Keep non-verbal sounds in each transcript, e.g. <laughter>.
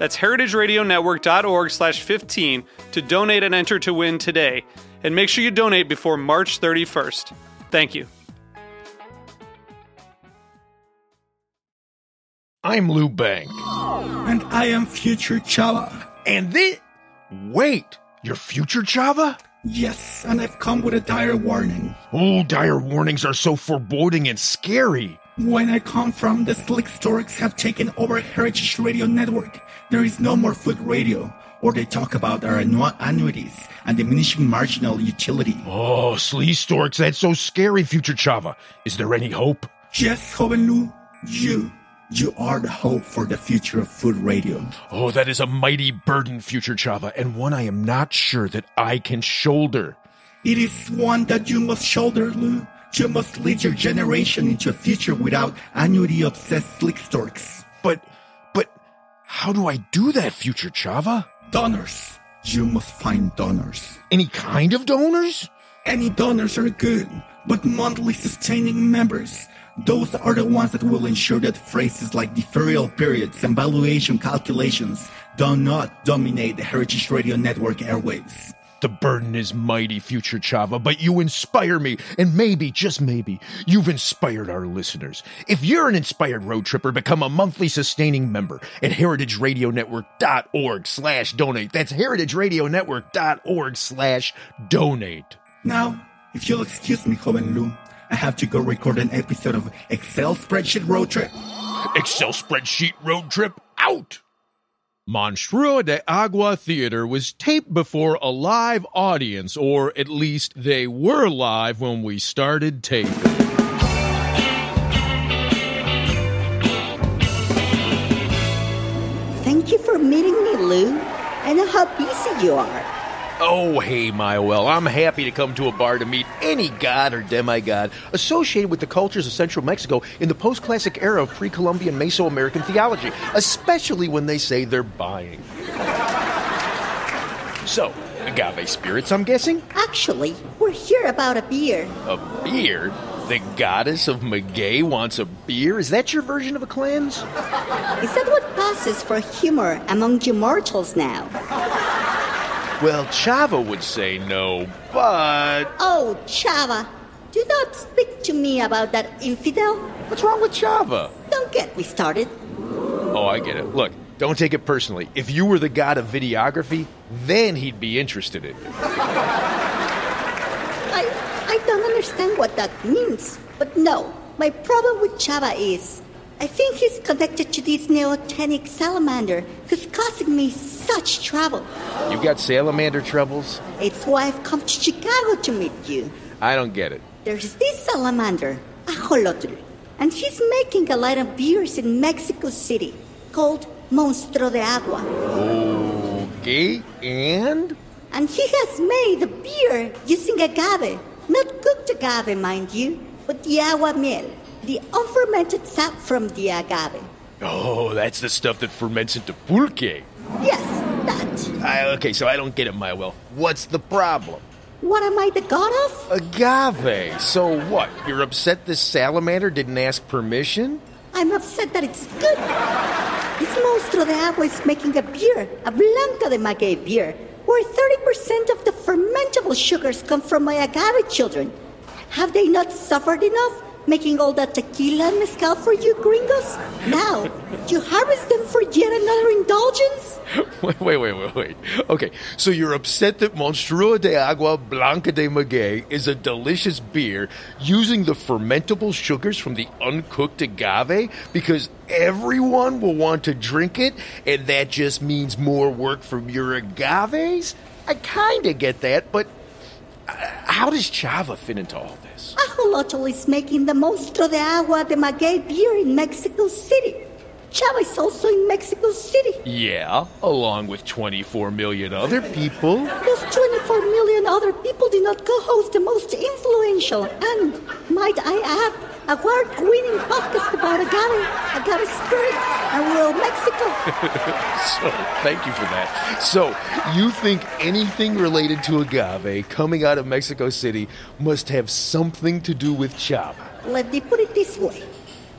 That's heritageradionetwork.org slash 15 to donate and enter to win today. And make sure you donate before March 31st. Thank you. I'm Lou Bank. And I am Future Chava. And this. Wait, you're Future Chava? Yes, and I've come with a dire warning. Oh, dire warnings are so foreboding and scary. When I come from, the slick storks have taken over Heritage Radio Network. There is no more food radio, or they talk about our annu- annuities and diminishing marginal utility. Oh, Slee Storks, that's so scary, Future Chava. Is there any hope? Yes, Joven Lou, you. You are the hope for the future of food radio. Oh, that is a mighty burden, Future Chava, and one I am not sure that I can shoulder. It is one that you must shoulder, Lou. You must lead your generation into a future without annuity obsessed slick storks. But, how do I do that, Future Chava? Donors. You must find donors. Any kind of donors? Any donors are good, but monthly sustaining members. Those are the ones that will ensure that phrases like deferral periods and valuation calculations do not dominate the Heritage Radio Network airwaves. The burden is mighty, Future Chava, but you inspire me, and maybe, just maybe, you've inspired our listeners. If you're an inspired road tripper, become a monthly sustaining member at heritageradionetwork.org slash donate. That's heritageradionetwork.org slash donate. Now, if you'll excuse me, Joven Lou, I have to go record an episode of Excel Spreadsheet Road Trip. Excel spreadsheet road trip out! Monstruo de Agua Theater was taped before a live audience, or at least they were live when we started taping. Thank you for meeting me, Lou. I know how busy you are. Oh, hey, Mayahuel. I'm happy to come to a bar to meet any god or demigod associated with the cultures of Central Mexico in the post classic era of pre Columbian Mesoamerican theology, especially when they say they're buying. So, agave spirits, I'm guessing? Actually, we're here about a beer. A beer? The goddess of Maguey wants a beer? Is that your version of a cleanse? Is that what passes for humor among you mortals now? Well, Chava would say no, but. Oh, Chava, do not speak to me about that infidel. What's wrong with Chava? Don't get me started. Oh, I get it. Look, don't take it personally. If you were the god of videography, then he'd be interested in you. I, I don't understand what that means. But no, my problem with Chava is I think he's connected to this neotenic salamander who's causing me such trouble. You got salamander troubles? It's why I've come to Chicago to meet you. I don't get it. There's this salamander, Ajolotl, and he's making a line of beers in Mexico City called Monstruo de Agua. Okay, and? And he has made the beer using agave. Not cooked agave, mind you, but the agua miel, the unfermented sap from the agave. Oh, that's the stuff that ferments into pulque. Yes, that. I, okay, so I don't get it, Mayahuel. What's the problem? What am I the god of? Agave. So what? You're upset this salamander didn't ask permission? I'm upset that it's good. This monstruo de agua is making a beer, a Blanca de Maguey beer, where 30% of the fermentable sugars come from my agave children. Have they not suffered enough? Making all that tequila and mezcal for you gringos? Now, you harvest them for yet another indulgence? <laughs> Wait, wait, wait, wait, wait. Okay, so you're upset that Monstruo de Agua Blanca de Maguey is a delicious beer using the fermentable sugars from the uncooked agave because everyone will want to drink it, and that just means more work from your agaves? I kinda get that, but how does Chava fit into all this? Ajolotl is making the Monstruo de Agua de Maguey beer in Mexico City. Chava is also in Mexico City. Yeah, along with 24 million other people. Those 24 million other people did not co-host the most influential and, might I add, award-winning podcast about agave, agave spirits, and rural Mexico. <laughs> So, thank you for that. So, you think anything related to agave coming out of Mexico City must have something to do with Chava? Let me put it this way.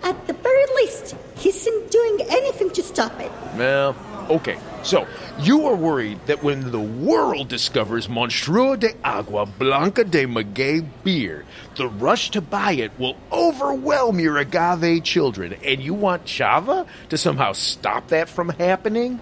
At the very least, he isn't doing anything to stop it. Well, okay. So, you are worried that when the world discovers Monstruo de Agua Blanca de Maguey beer, the rush to buy it will overwhelm your agave children, and you want Chava to somehow stop that from happening?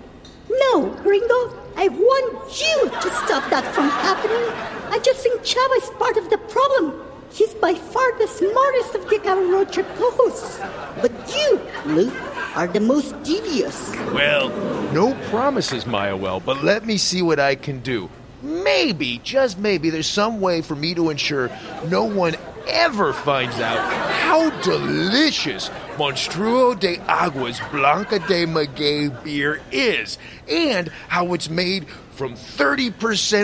No, Gringo, I want you to stop that from happening. I just think Chava is part of the problem. He's by far the smartest of the Trip co-hosts. But you, Luke, are the most devious. Well, no promises, Mayahuel, but let me see what I can do. Maybe, just maybe, there's some way for me to ensure no one ever finds out how delicious Monstruo de Aguas Blanca de Maguey beer is and how it's made from 30%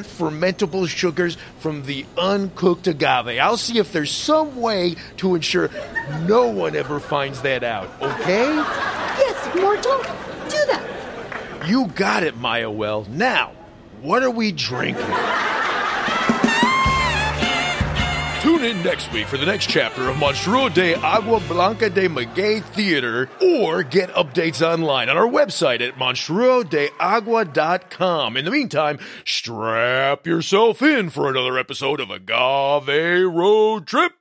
fermentable sugars from the uncooked agave. I'll see if there's some way to ensure no one ever finds that out, okay? Yes, mortal, do that. You got it, Mayahuel. Now, what are we drinking? Tune in next week for the next chapter of Monstruo de Agua Blanca de Maguey Theater or get updates online on our website at monstruodeagua.com. In the meantime, strap yourself in for another episode of Agave Road Trip.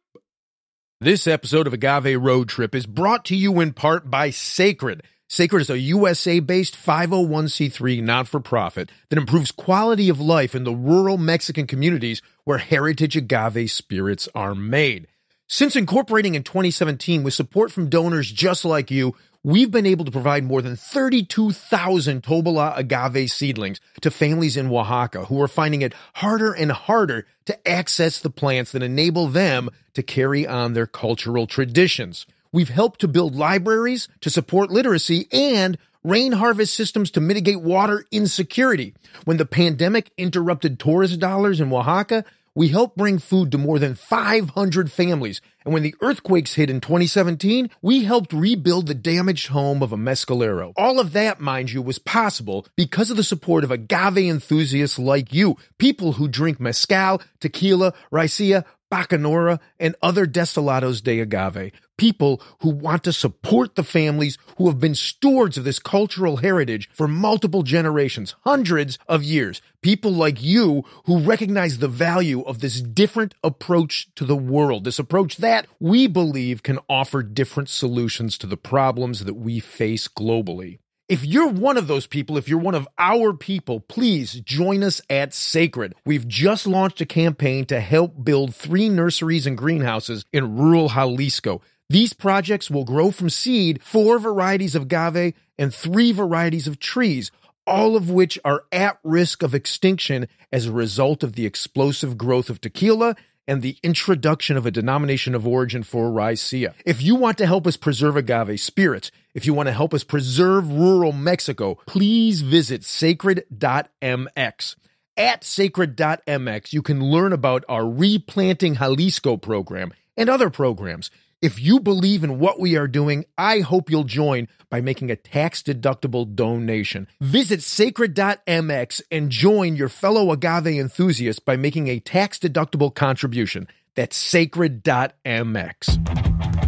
This episode of Agave Road Trip is brought to you in part by Sacred. Sacred is a USA based 501c3 not for profit that improves quality of life in the rural Mexican communities where heritage agave spirits are made. Since incorporating in 2017 with support from donors just like you, we've been able to provide more than 32,000 Tobalá agave seedlings to families in Oaxaca who are finding it harder and harder to access the plants that enable them to carry on their cultural traditions. We've helped to build libraries to support literacy and rain harvest systems to mitigate water insecurity. When the pandemic interrupted tourist dollars in Oaxaca, we helped bring food to more than 500 families. And when the earthquakes hit in 2017, we helped rebuild the damaged home of a mezcalero. All of that, mind you, was possible because of the support of agave enthusiasts like you, people who drink mezcal, tequila, raicilla, bacanora, and other destilados de agave. People who want to support the families who have been stewards of this cultural heritage for multiple generations, hundreds of years. People like you who recognize the value of this different approach to the world, this approach that we believe can offer different solutions to the problems that we face globally. If you're one of those people, if you're one of our people, please join us at Sacred. We've just launched a campaign to help build three nurseries and greenhouses in rural Jalisco. These projects will grow from seed four varieties of agave and three varieties of trees, all of which are at risk of extinction as a result of the explosive growth of tequila and the introduction of a denomination of origin for raicilla. If you want to help us preserve agave spirits, if you want to help us preserve rural Mexico, please visit sacred.mx. At sacred.mx, you can learn about our Replanting Jalisco program and other programs. If you believe in what we are doing, I hope you'll join by making a tax deductible donation. Visit sacred.mx and join your fellow agave enthusiasts by making a tax deductible contribution. That's sacred.mx.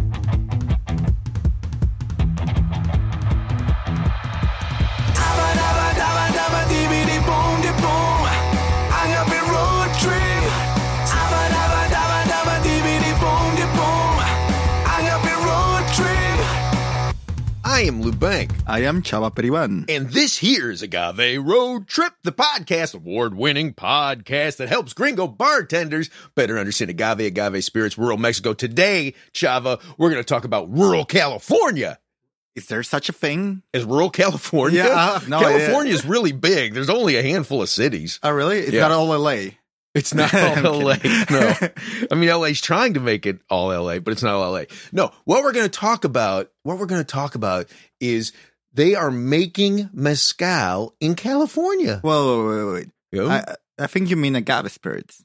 am Lou Bank. I am Chava Periban. And this here's Agave Road Trip, the podcast, award winning podcast that helps gringo bartenders better understand agave, agave spirits, rural Mexico. Today, Chava, we're going to talk about rural California. Is there such a thing? as rural California? Yeah, have no. California is really big. There's only a handful of cities. Oh, really? It's Yeah. not all LA. It's not <laughs> all LA. <laughs> No. I mean, LA's trying to make it all LA, but it's not all LA. No, what we're going to talk about, what we're going to talk about is they are making mezcal in California. Whoa, wait, wait, wait. You know? I, I think you mean agave spirits.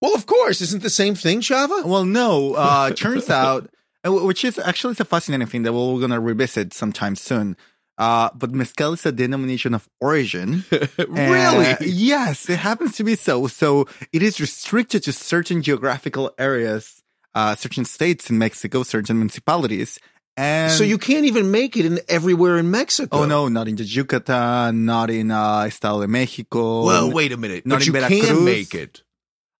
well, of course. Isn't the same thing, Chava? Well, no. Uh, turns <laughs> out, uh, which is actually it's a fascinating thing that we're going to revisit sometime soon. Uh, but mezcal is a denomination of origin. <laughs> really? Uh, yes, it happens to be so. So it is restricted to certain geographical areas, uh, certain states in Mexico, certain municipalities. And so you can't even make it in everywhere in Mexico. Oh no, not in the Yucatan, not in uh, Estado de Mexico. Well, wait a minute. Not but in you Veracruz. can make it,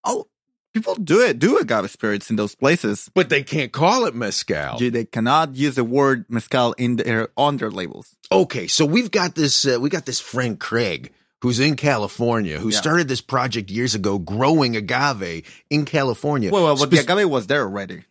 Oh, people do it, do agave spirits in those places. but they can't call it mezcal. They cannot use the word mezcal in their on their labels. Okay, so we've got this uh, we got this friend Craig who's in California who Yeah. started this project years ago growing agave in California. Well, well, but the agave was there already.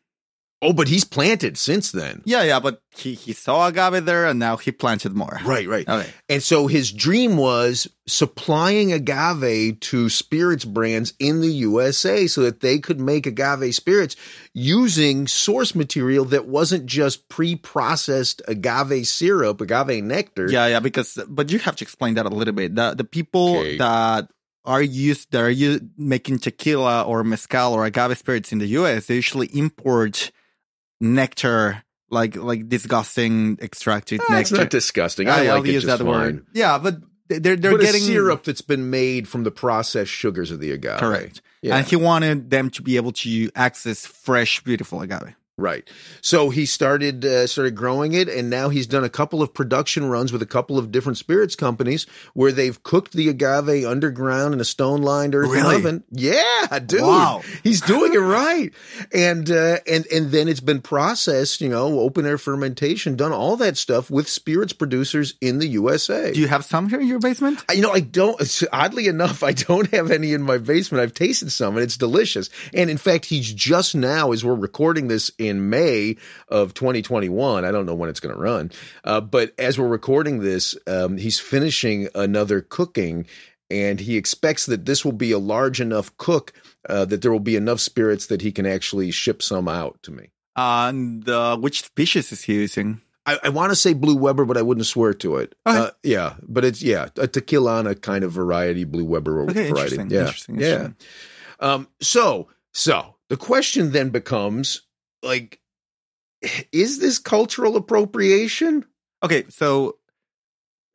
Oh, but he's planted since then. Yeah, yeah, but he, he saw agave there and now he planted more. Right, right. Okay. And so his dream was supplying agave to spirits brands in the USA so that they could make agave spirits using source material that wasn't just pre-processed agave syrup, agave nectar. Yeah, yeah, because but you have to explain that a little bit. The the people Okay. that are used that are making tequila or mezcal or agave spirits in the US, they usually import nectar like like disgusting extracted Ah, it's nectar. not disgusting. I, I, like it use that fine. word. Yeah, but they're they're but getting a syrup that's been made from the processed sugars of the agave. correct. Yeah. And he wanted them to be able to access fresh, beautiful agave. Right. So he started uh, started growing it, and now he's done a couple of production runs with a couple of different spirits companies where they've cooked the agave underground in a stone lined earthen Really? oven. Yeah, dude. Wow. He's doing it right, and uh, and and then it's been processed. You know, open air fermentation, done all that stuff with spirits producers in the USA. Do you have some here in your basement? I- You know, I don't. Oddly enough, I don't have any in my basement. I've tasted some, and it's delicious. And in fact, he's just now, as we're recording this in May of 2021. I don't know when it's going to run, uh, but as we're recording this, um, he's finishing another cooking, and he expects that this will be a large enough cook uh, that there will be enough spirits that he can actually ship some out to me. And uh, which species is he using? I, I want to say Blue Weber, but I wouldn't swear to it. Uh, yeah, but it's yeah, a tequilana kind of variety, Blue Weber Okay, variety. interesting, Yeah, interesting, yeah. Um. So, so the question then becomes like, is this cultural appropriation? Okay, so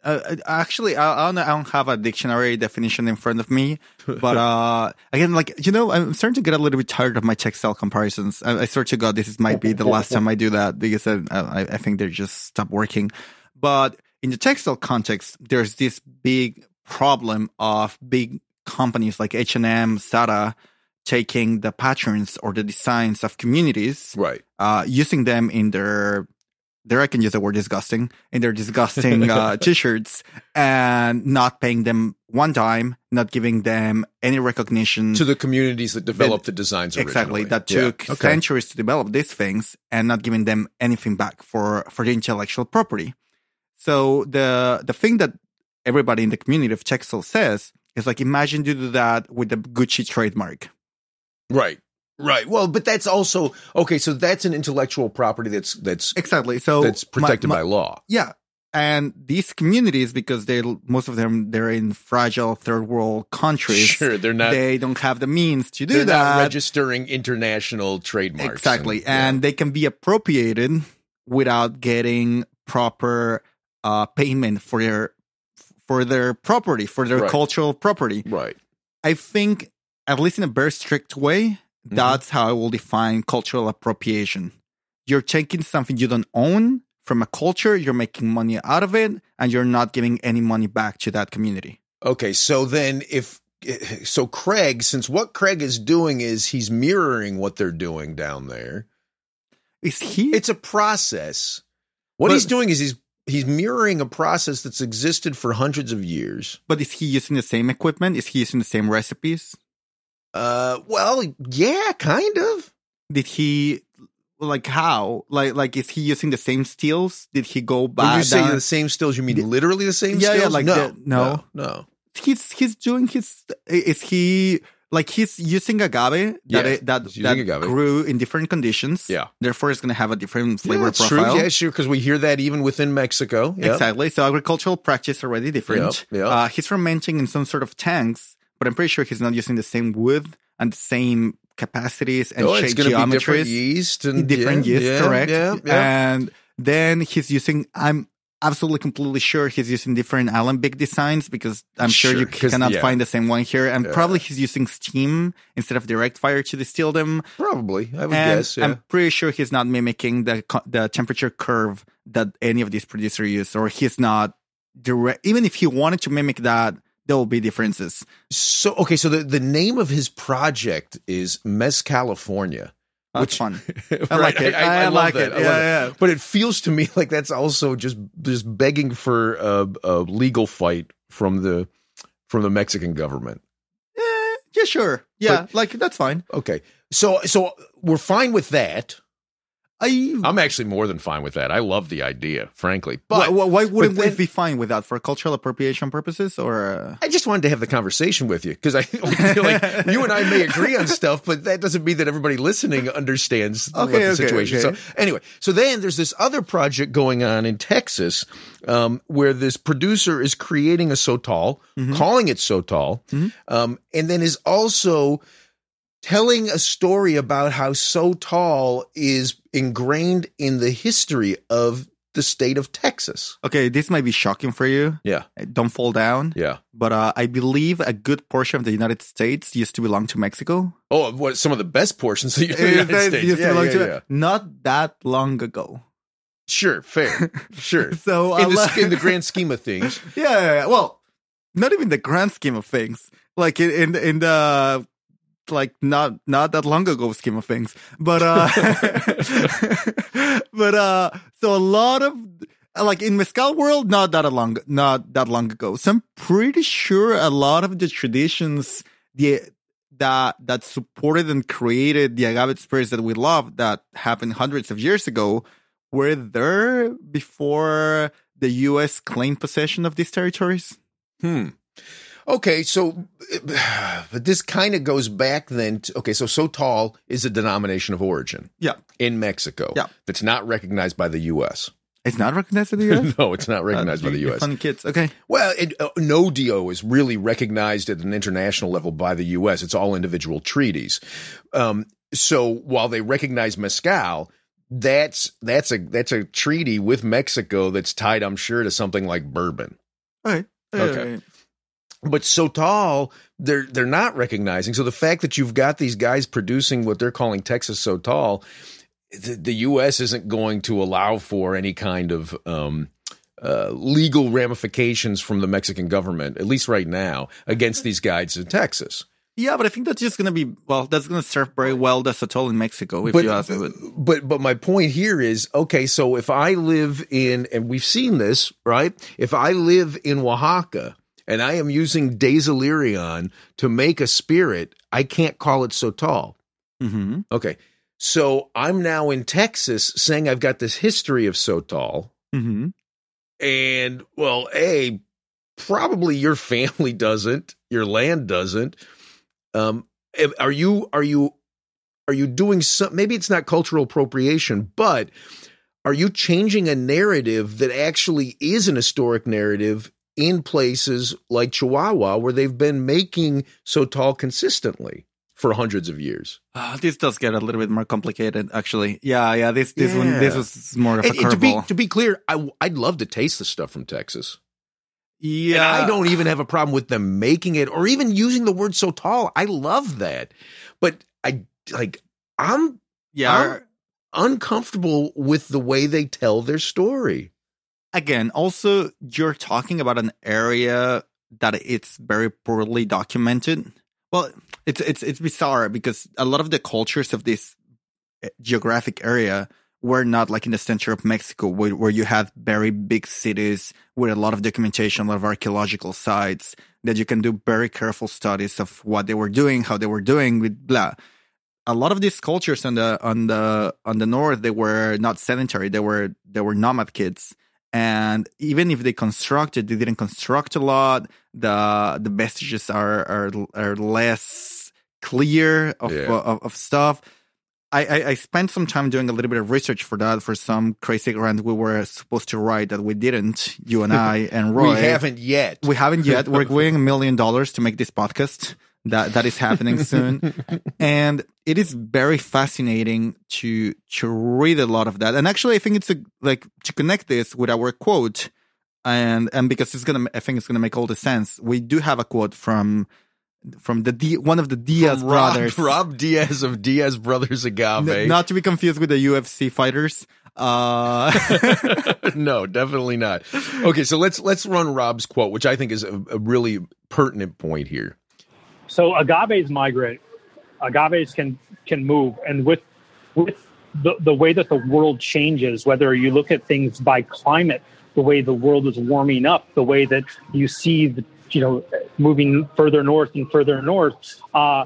uh, actually, I, I don't I don't have a dictionary definition in front of me, but <laughs> uh, again, like you know, I'm starting to get a little bit tired of my textile comparisons. I, I swear to God, this is, might be the last time I do that because I, I, I think they just stop working. But in the textile context, there's this big problem of big companies like H and M, Zara, taking the patterns or the designs of communities Right. uh, using them in their there I can use the word disgusting in their disgusting uh, <laughs> t-shirts and not paying them one dime, not giving them any recognition. To the communities that developed the designs exactly originally. that Yeah, took okay. centuries to develop these things and not giving them anything back for for the intellectual property. So the the thing that everybody in the community of textile says is like imagine you do that with the Gucci trademark. Right. Right. Well, but that's also okay. So that's an intellectual property that's that's Exactly. So that's protected my- by law. Yeah. And these communities, because they most of them they're in fragile third world countries. Sure, they're not. they don't have the means to do they're that. not registering international trademarks. exactly. yeah. And they can be appropriated without getting proper uh, payment for their for their property, for their Right. cultural property. right. I think, at least in a very strict way, Mm-hmm. that's how I will define cultural appropriation. You're taking something you don't own from a culture, you're making money out of it, and you're not giving any money back to that community. Okay, so then if so Craig, since what Craig is doing is he's mirroring what they're doing down there. Is he? It's a process. What But- he's doing is he's he's mirroring a process that's existed for hundreds of years. But is he using the same equipment? Is he using the same recipes? Uh, well, yeah, kind of. Did he like how? Like like is he using the same steels? Did he go When back? you say down- the same stills, you mean literally the same Yeah, yeah, like no, the- no. no, no. he's he's doing his is he like he's using agave that Yes, it, that, that agave. grew in different conditions Yeah. therefore it's going to have a different flavor yeah, profile True. Yeah, sure, because we hear that even within Mexico. Yep. exactly so agricultural practice already different Yep, yep. Uh, he's fermenting in some sort of tanks but i'm pretty sure he's not using the same wood and the same capacities and Oh, shape be different geometries yeast and different yeah, yeast yeah, correct Yeah, yeah. and then he's using i'm absolutely completely sure he's using different alembic designs because i'm sure, Sure, you cannot yeah. find the same one here and Yeah. probably he's using steam instead of direct fire to distill them Probably, I would and guess. Yeah. i'm pretty sure he's not mimicking the the temperature curve that any of these producers use or he's not direct even if he wanted to mimic that there will be differences So okay, so the, the name of his project is Mez California. that's fun <laughs> I like it. I love like that. it. I love Yeah, yeah. But it feels to me <laughs> like that's also just just begging for a, a legal fight from the from the Mexican government. Eh, yeah sure yeah like that's fine Okay, so so we're fine with that. I I'm actually more than fine with that. I love the idea, frankly. But why, why wouldn't but we be fine with that for cultural appropriation purposes or uh... I just wanted to have the conversation with you because I <laughs> feel like you and I may agree on stuff, but that doesn't mean that everybody listening understands what the okay, situation. okay. So anyway, so then there's this other project going on in Texas um, where this producer is creating a Sotol, Mm-hmm. calling it Sotol, um, and then is also telling a story about how Sotol is ingrained in the history of the state of Texas. okay this might be shocking for you Yeah, don't fall down yeah. but uh, i believe a good portion of the united states used to belong to mexico Oh, what some of the best portions of the <laughs> United States. used to belong yeah, to yeah. not that long ago Sure, fair, <laughs> sure. so in, the, uh, in the grand <laughs> scheme of things, yeah, yeah, yeah. well not even the grand scheme of things like in in, in the like not not that long ago scheme of things. But uh <laughs> but uh so a lot of like in mezcal world not that long not that long ago. So i'm pretty sure a lot of the traditions the that that supported and created the agave spirits that we love that happened hundreds of years ago were there before the us claimed possession of these territories? Hmm. Okay, so <sighs> but this kind of goes back then. To, okay, so Sotol is a denomination of origin yeah in Mexico. Yeah. that's not recognized by the U.S. it's not recognized by the <laughs> us no, it's not recognized Uh, by the U.S. Funny kids. Okay. Well, it, uh, no DO is really recognized at an international level by the U.S. It's all individual treaties. Um, so while they recognize mezcal, that's that's a that's a treaty with Mexico that's tied, I'm sure, to something like bourbon. Okay. Okay. But Sotol, they're they're not recognizing. So the fact that you've got these guys producing what they're calling Texas Sotol, the, the U.S. isn't going to allow for any kind of um, uh, legal ramifications from the Mexican government, at least right now, against these guys in Texas. Yeah, but I think that's just gonna be well. That's gonna serve very well the Sotol in Mexico, if but, you ask me. But but my point here is okay. So if I live in, and we've seen this, right? If I live in Oaxaca and I am using Dasylirion to make a spirit, I can't call it Sotol. hmm Okay, so I'm now in Texas saying I've got this history of Sotol, hmm and well, a probably your <laughs> family doesn't, your land doesn't. Um, are you are you are you doing some? Maybe it's not cultural appropriation, but are you changing a narrative that actually is an historic narrative in places like Chihuahua, where they've been making Sotol consistently for hundreds of years? Ah, this does get a little bit more complicated, actually. Yeah, yeah. This this one this Yeah. was more of a and to be curveball. to be clear, I, I'd love to taste the stuff from Texas. Yeah, And I don't even have a problem with them making it or even using the word Sotol. I love that. But I like I'm Yeah. I'm uncomfortable with the way they tell their story. Again, also you're talking about an area that it's very poorly documented. Well, it's it's it's bizarre because a lot of the cultures of this eh, geographic area were not like in the center of Mexico where, where you have very big cities with a lot of documentation, a lot of archaeological sites that you can do very careful studies of what they were doing, how they were doing with blah. A lot of these cultures on the on the on the north they were not sedentary. They were they were nomad kids. And even if they constructed, they didn't construct a lot. The the vestiges are are are less clear of Yeah. of, of stuff. I, I, I spent some time doing a little bit of research for that for some crazy grant we were supposed to write that we didn't. You and <laughs> I and Roy. we haven't yet. We haven't yet. We're <laughs> going a million dollars to make this podcast. That that is happening soon, <laughs> and it is very fascinating to to read a lot of that. And actually, I think it's a, like to connect this with our quote, and and because it's gonna, I think it's gonna make all the sense. We do have a quote from from the D, one of the Diaz From Rob, brothers, <laughs> Rob Diaz of Diaz Brothers Agave. N- not to be confused with the UFC fighters. Uh, <laughs> no, definitely not. Okay, so let's let's run Rob's quote, which I think is a, a really pertinent point here. So agaves migrate. Agaves can can move, and with with the the way that the world changes, whether you look at things by climate, the way the world is warming up, the way that you see the you know moving further north and further north, uh,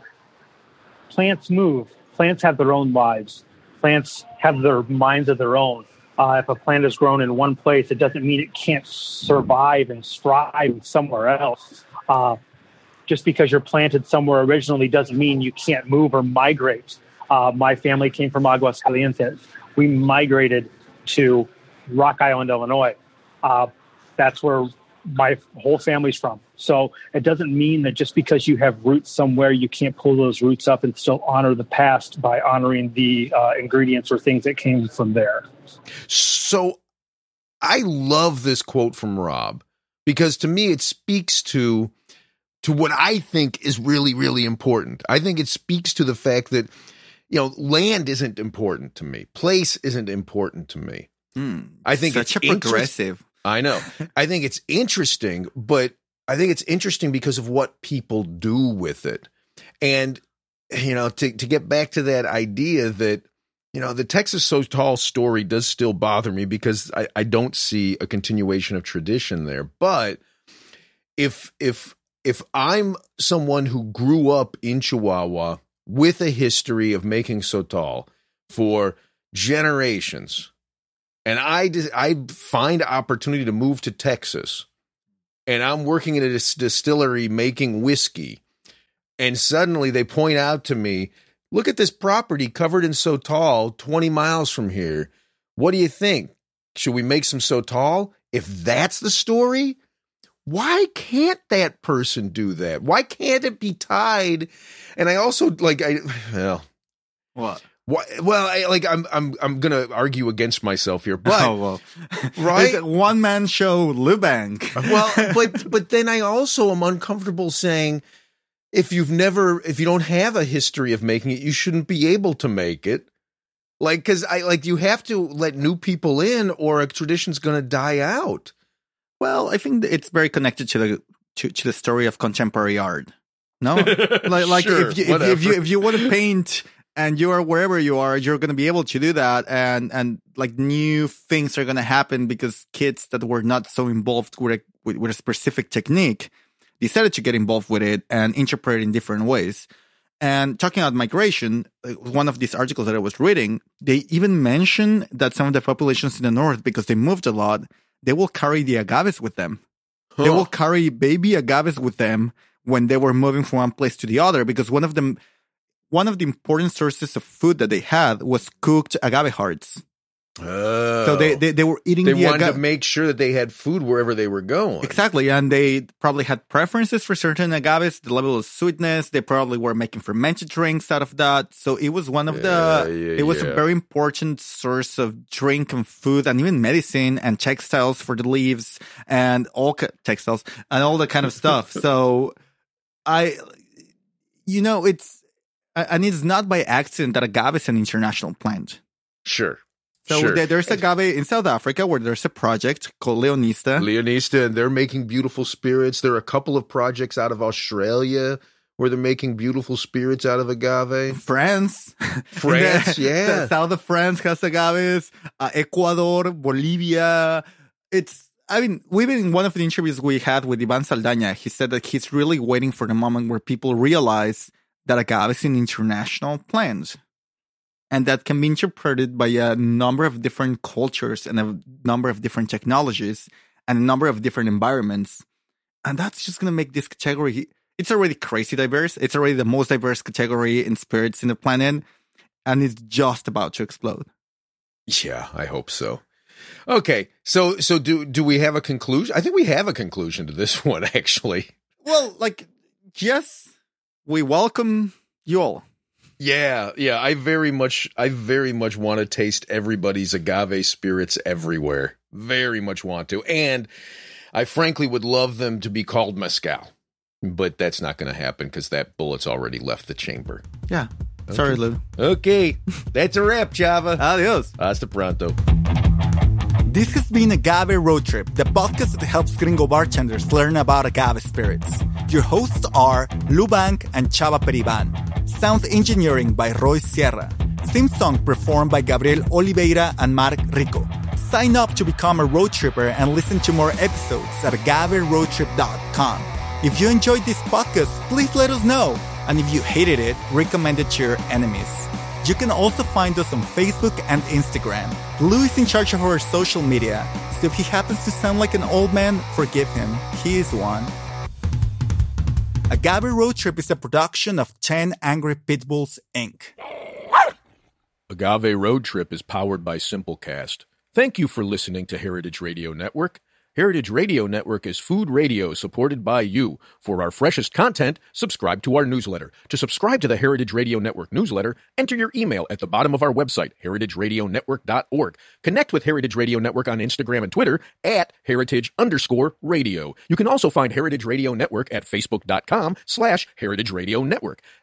plants move. Plants have their own lives. Plants have their minds of their own. Uh, if a plant is grown in one place, it doesn't mean it can't survive and thrive somewhere else. Uh, just because you're planted somewhere originally doesn't mean you can't move or migrate. Uh, my family came from Aguascalientes. We migrated to Rock Island, Illinois. Uh, that's where my whole family's from. So it doesn't mean that just because you have roots somewhere, you can't pull those roots up and still honor the past by honoring the uh, ingredients or things that came from there. So I love this quote from Rob because to me it speaks to to what I think is really really important. I think it speaks to the fact that you know land isn't important to me. Place isn't important to me. hmm, I think such it's a progressive. I know. <laughs> I think it's interesting, but I think it's interesting because of what people do with it. And you know, to to get back to that idea that you know, the Texas Sotol story does still bother me because I, I don't see a continuation of tradition there. But if if if I'm someone who grew up in Chihuahua with a history of making Sotol for generations, and I I find opportunity to move to Texas, and I'm working in a dis- distillery making whiskey, and suddenly they point out to me, "Look at this property covered in Sotol, 20 miles from here. What do you think? Should we make some Sotol?" If that's the story, why can't that person do that? Why can't it be tied? And I also like I well What? why, well I, like I'm I'm I'm gonna argue against myself here, but oh well, Right? One man show, Lou Bank. well, <laughs> but but then I also am uncomfortable saying if you've never if you don't have a history of making it, you shouldn't be able to make it. Like cuz I like you have to let new people in or a tradition's going to die out. Well, I think it's very connected to the to, to the story of contemporary art. No, <laughs> like like Sure, if you if, you- if you if you want to paint and you are wherever you are, you're going to be able to do that, and and like new things are going to happen because kids that were not so involved with a with, with a specific technique decided to get involved with it and interpret it in different ways. And talking about migration, uh, one of these articles that I was reading, they even mention that some of the populations in the north, because they moved a lot, they will carry the agaves with them. They will carry baby agaves with them when they were moving from one place to the other, because one of them, one of the important sources of food that they had was cooked agave hearts. Oh. So they, they, they were eating Oh. they the wanted agave. to make sure that they had food wherever they were going. Exactly. And they probably had preferences for certain agaves, the level of sweetness. They probably were making fermented drinks out of that. So it was one of Yeah, the, yeah, it was yeah. a very important source of drink and food and even medicine and textiles for the leaves and all ki- textiles and all that kind of stuff. <laughs> so I, you know, it's, and it's not by accident that agave is an international plant. Sure. So sure. there- there's agave in South Africa where there's a project called Leonista. Leonista, and they're making beautiful spirits. There are a couple of projects out of Australia where they're making beautiful spirits out of agave. France. <laughs> France, The- yeah. the south of France has agaves. Uh, Ecuador, Bolivia. It's, I mean, we've been in one of the interviews we had with Ivan Saldaña. He said that he's really waiting for the moment where people realize that agave is an international plant. And that can be interpreted by a number of different cultures and a number of different technologies and a number of different environments. And that's just going to make this category, it's already crazy diverse. It's already the most diverse category in spirits in the planet. And it's just about to explode. Yeah, I hope so. Okay, so so do do we have a conclusion? I think we have a conclusion to this <laughs> one actually. Well, like, yes, we welcome you all. Yeah, yeah, I very much I very much want to taste everybody's agave spirits everywhere. Very much want to. And I frankly would love them to be called mezcal. But that's not going to happen cuz that bullet's already left the chamber. Yeah. Sorry, Lou. Okay, that's a wrap, Chava. Adios. Hasta pronto. This has been Agave Road Trip, the podcast that helps gringo bartenders learn about agave spirits. Your hosts are Lou Bank and Chava Periban. Sound engineering by Roy Sierra. Theme song performed by Gabriel Oliveira and Mark Rico. Sign up to become a road tripper and listen to more episodes at agaveroadtrip.com. If you enjoyed this podcast, please let us know. And if you hated it, recommend it to your enemies. You can also find us on Facebook and Instagram. Lou is in charge of our social media, so if he happens to sound like an old man, forgive him. He is one. Agave Road Trip is a production of 10 Angry Pitbulls, Inc. Agave Road Trip is powered by Simplecast. Thank you for listening to Heritage Radio Network. Heritage Radio Network is food radio supported by you. For our freshest content, subscribe to our newsletter. To subscribe to the Heritage Radio Network newsletter, enter your email at the bottom of our website, heritageradionetwork.org. Connect with Heritage Radio Network on Instagram and Twitter at heritage underscore radio. You can also find Heritage Radio Network at facebook.com slash heritage radio network.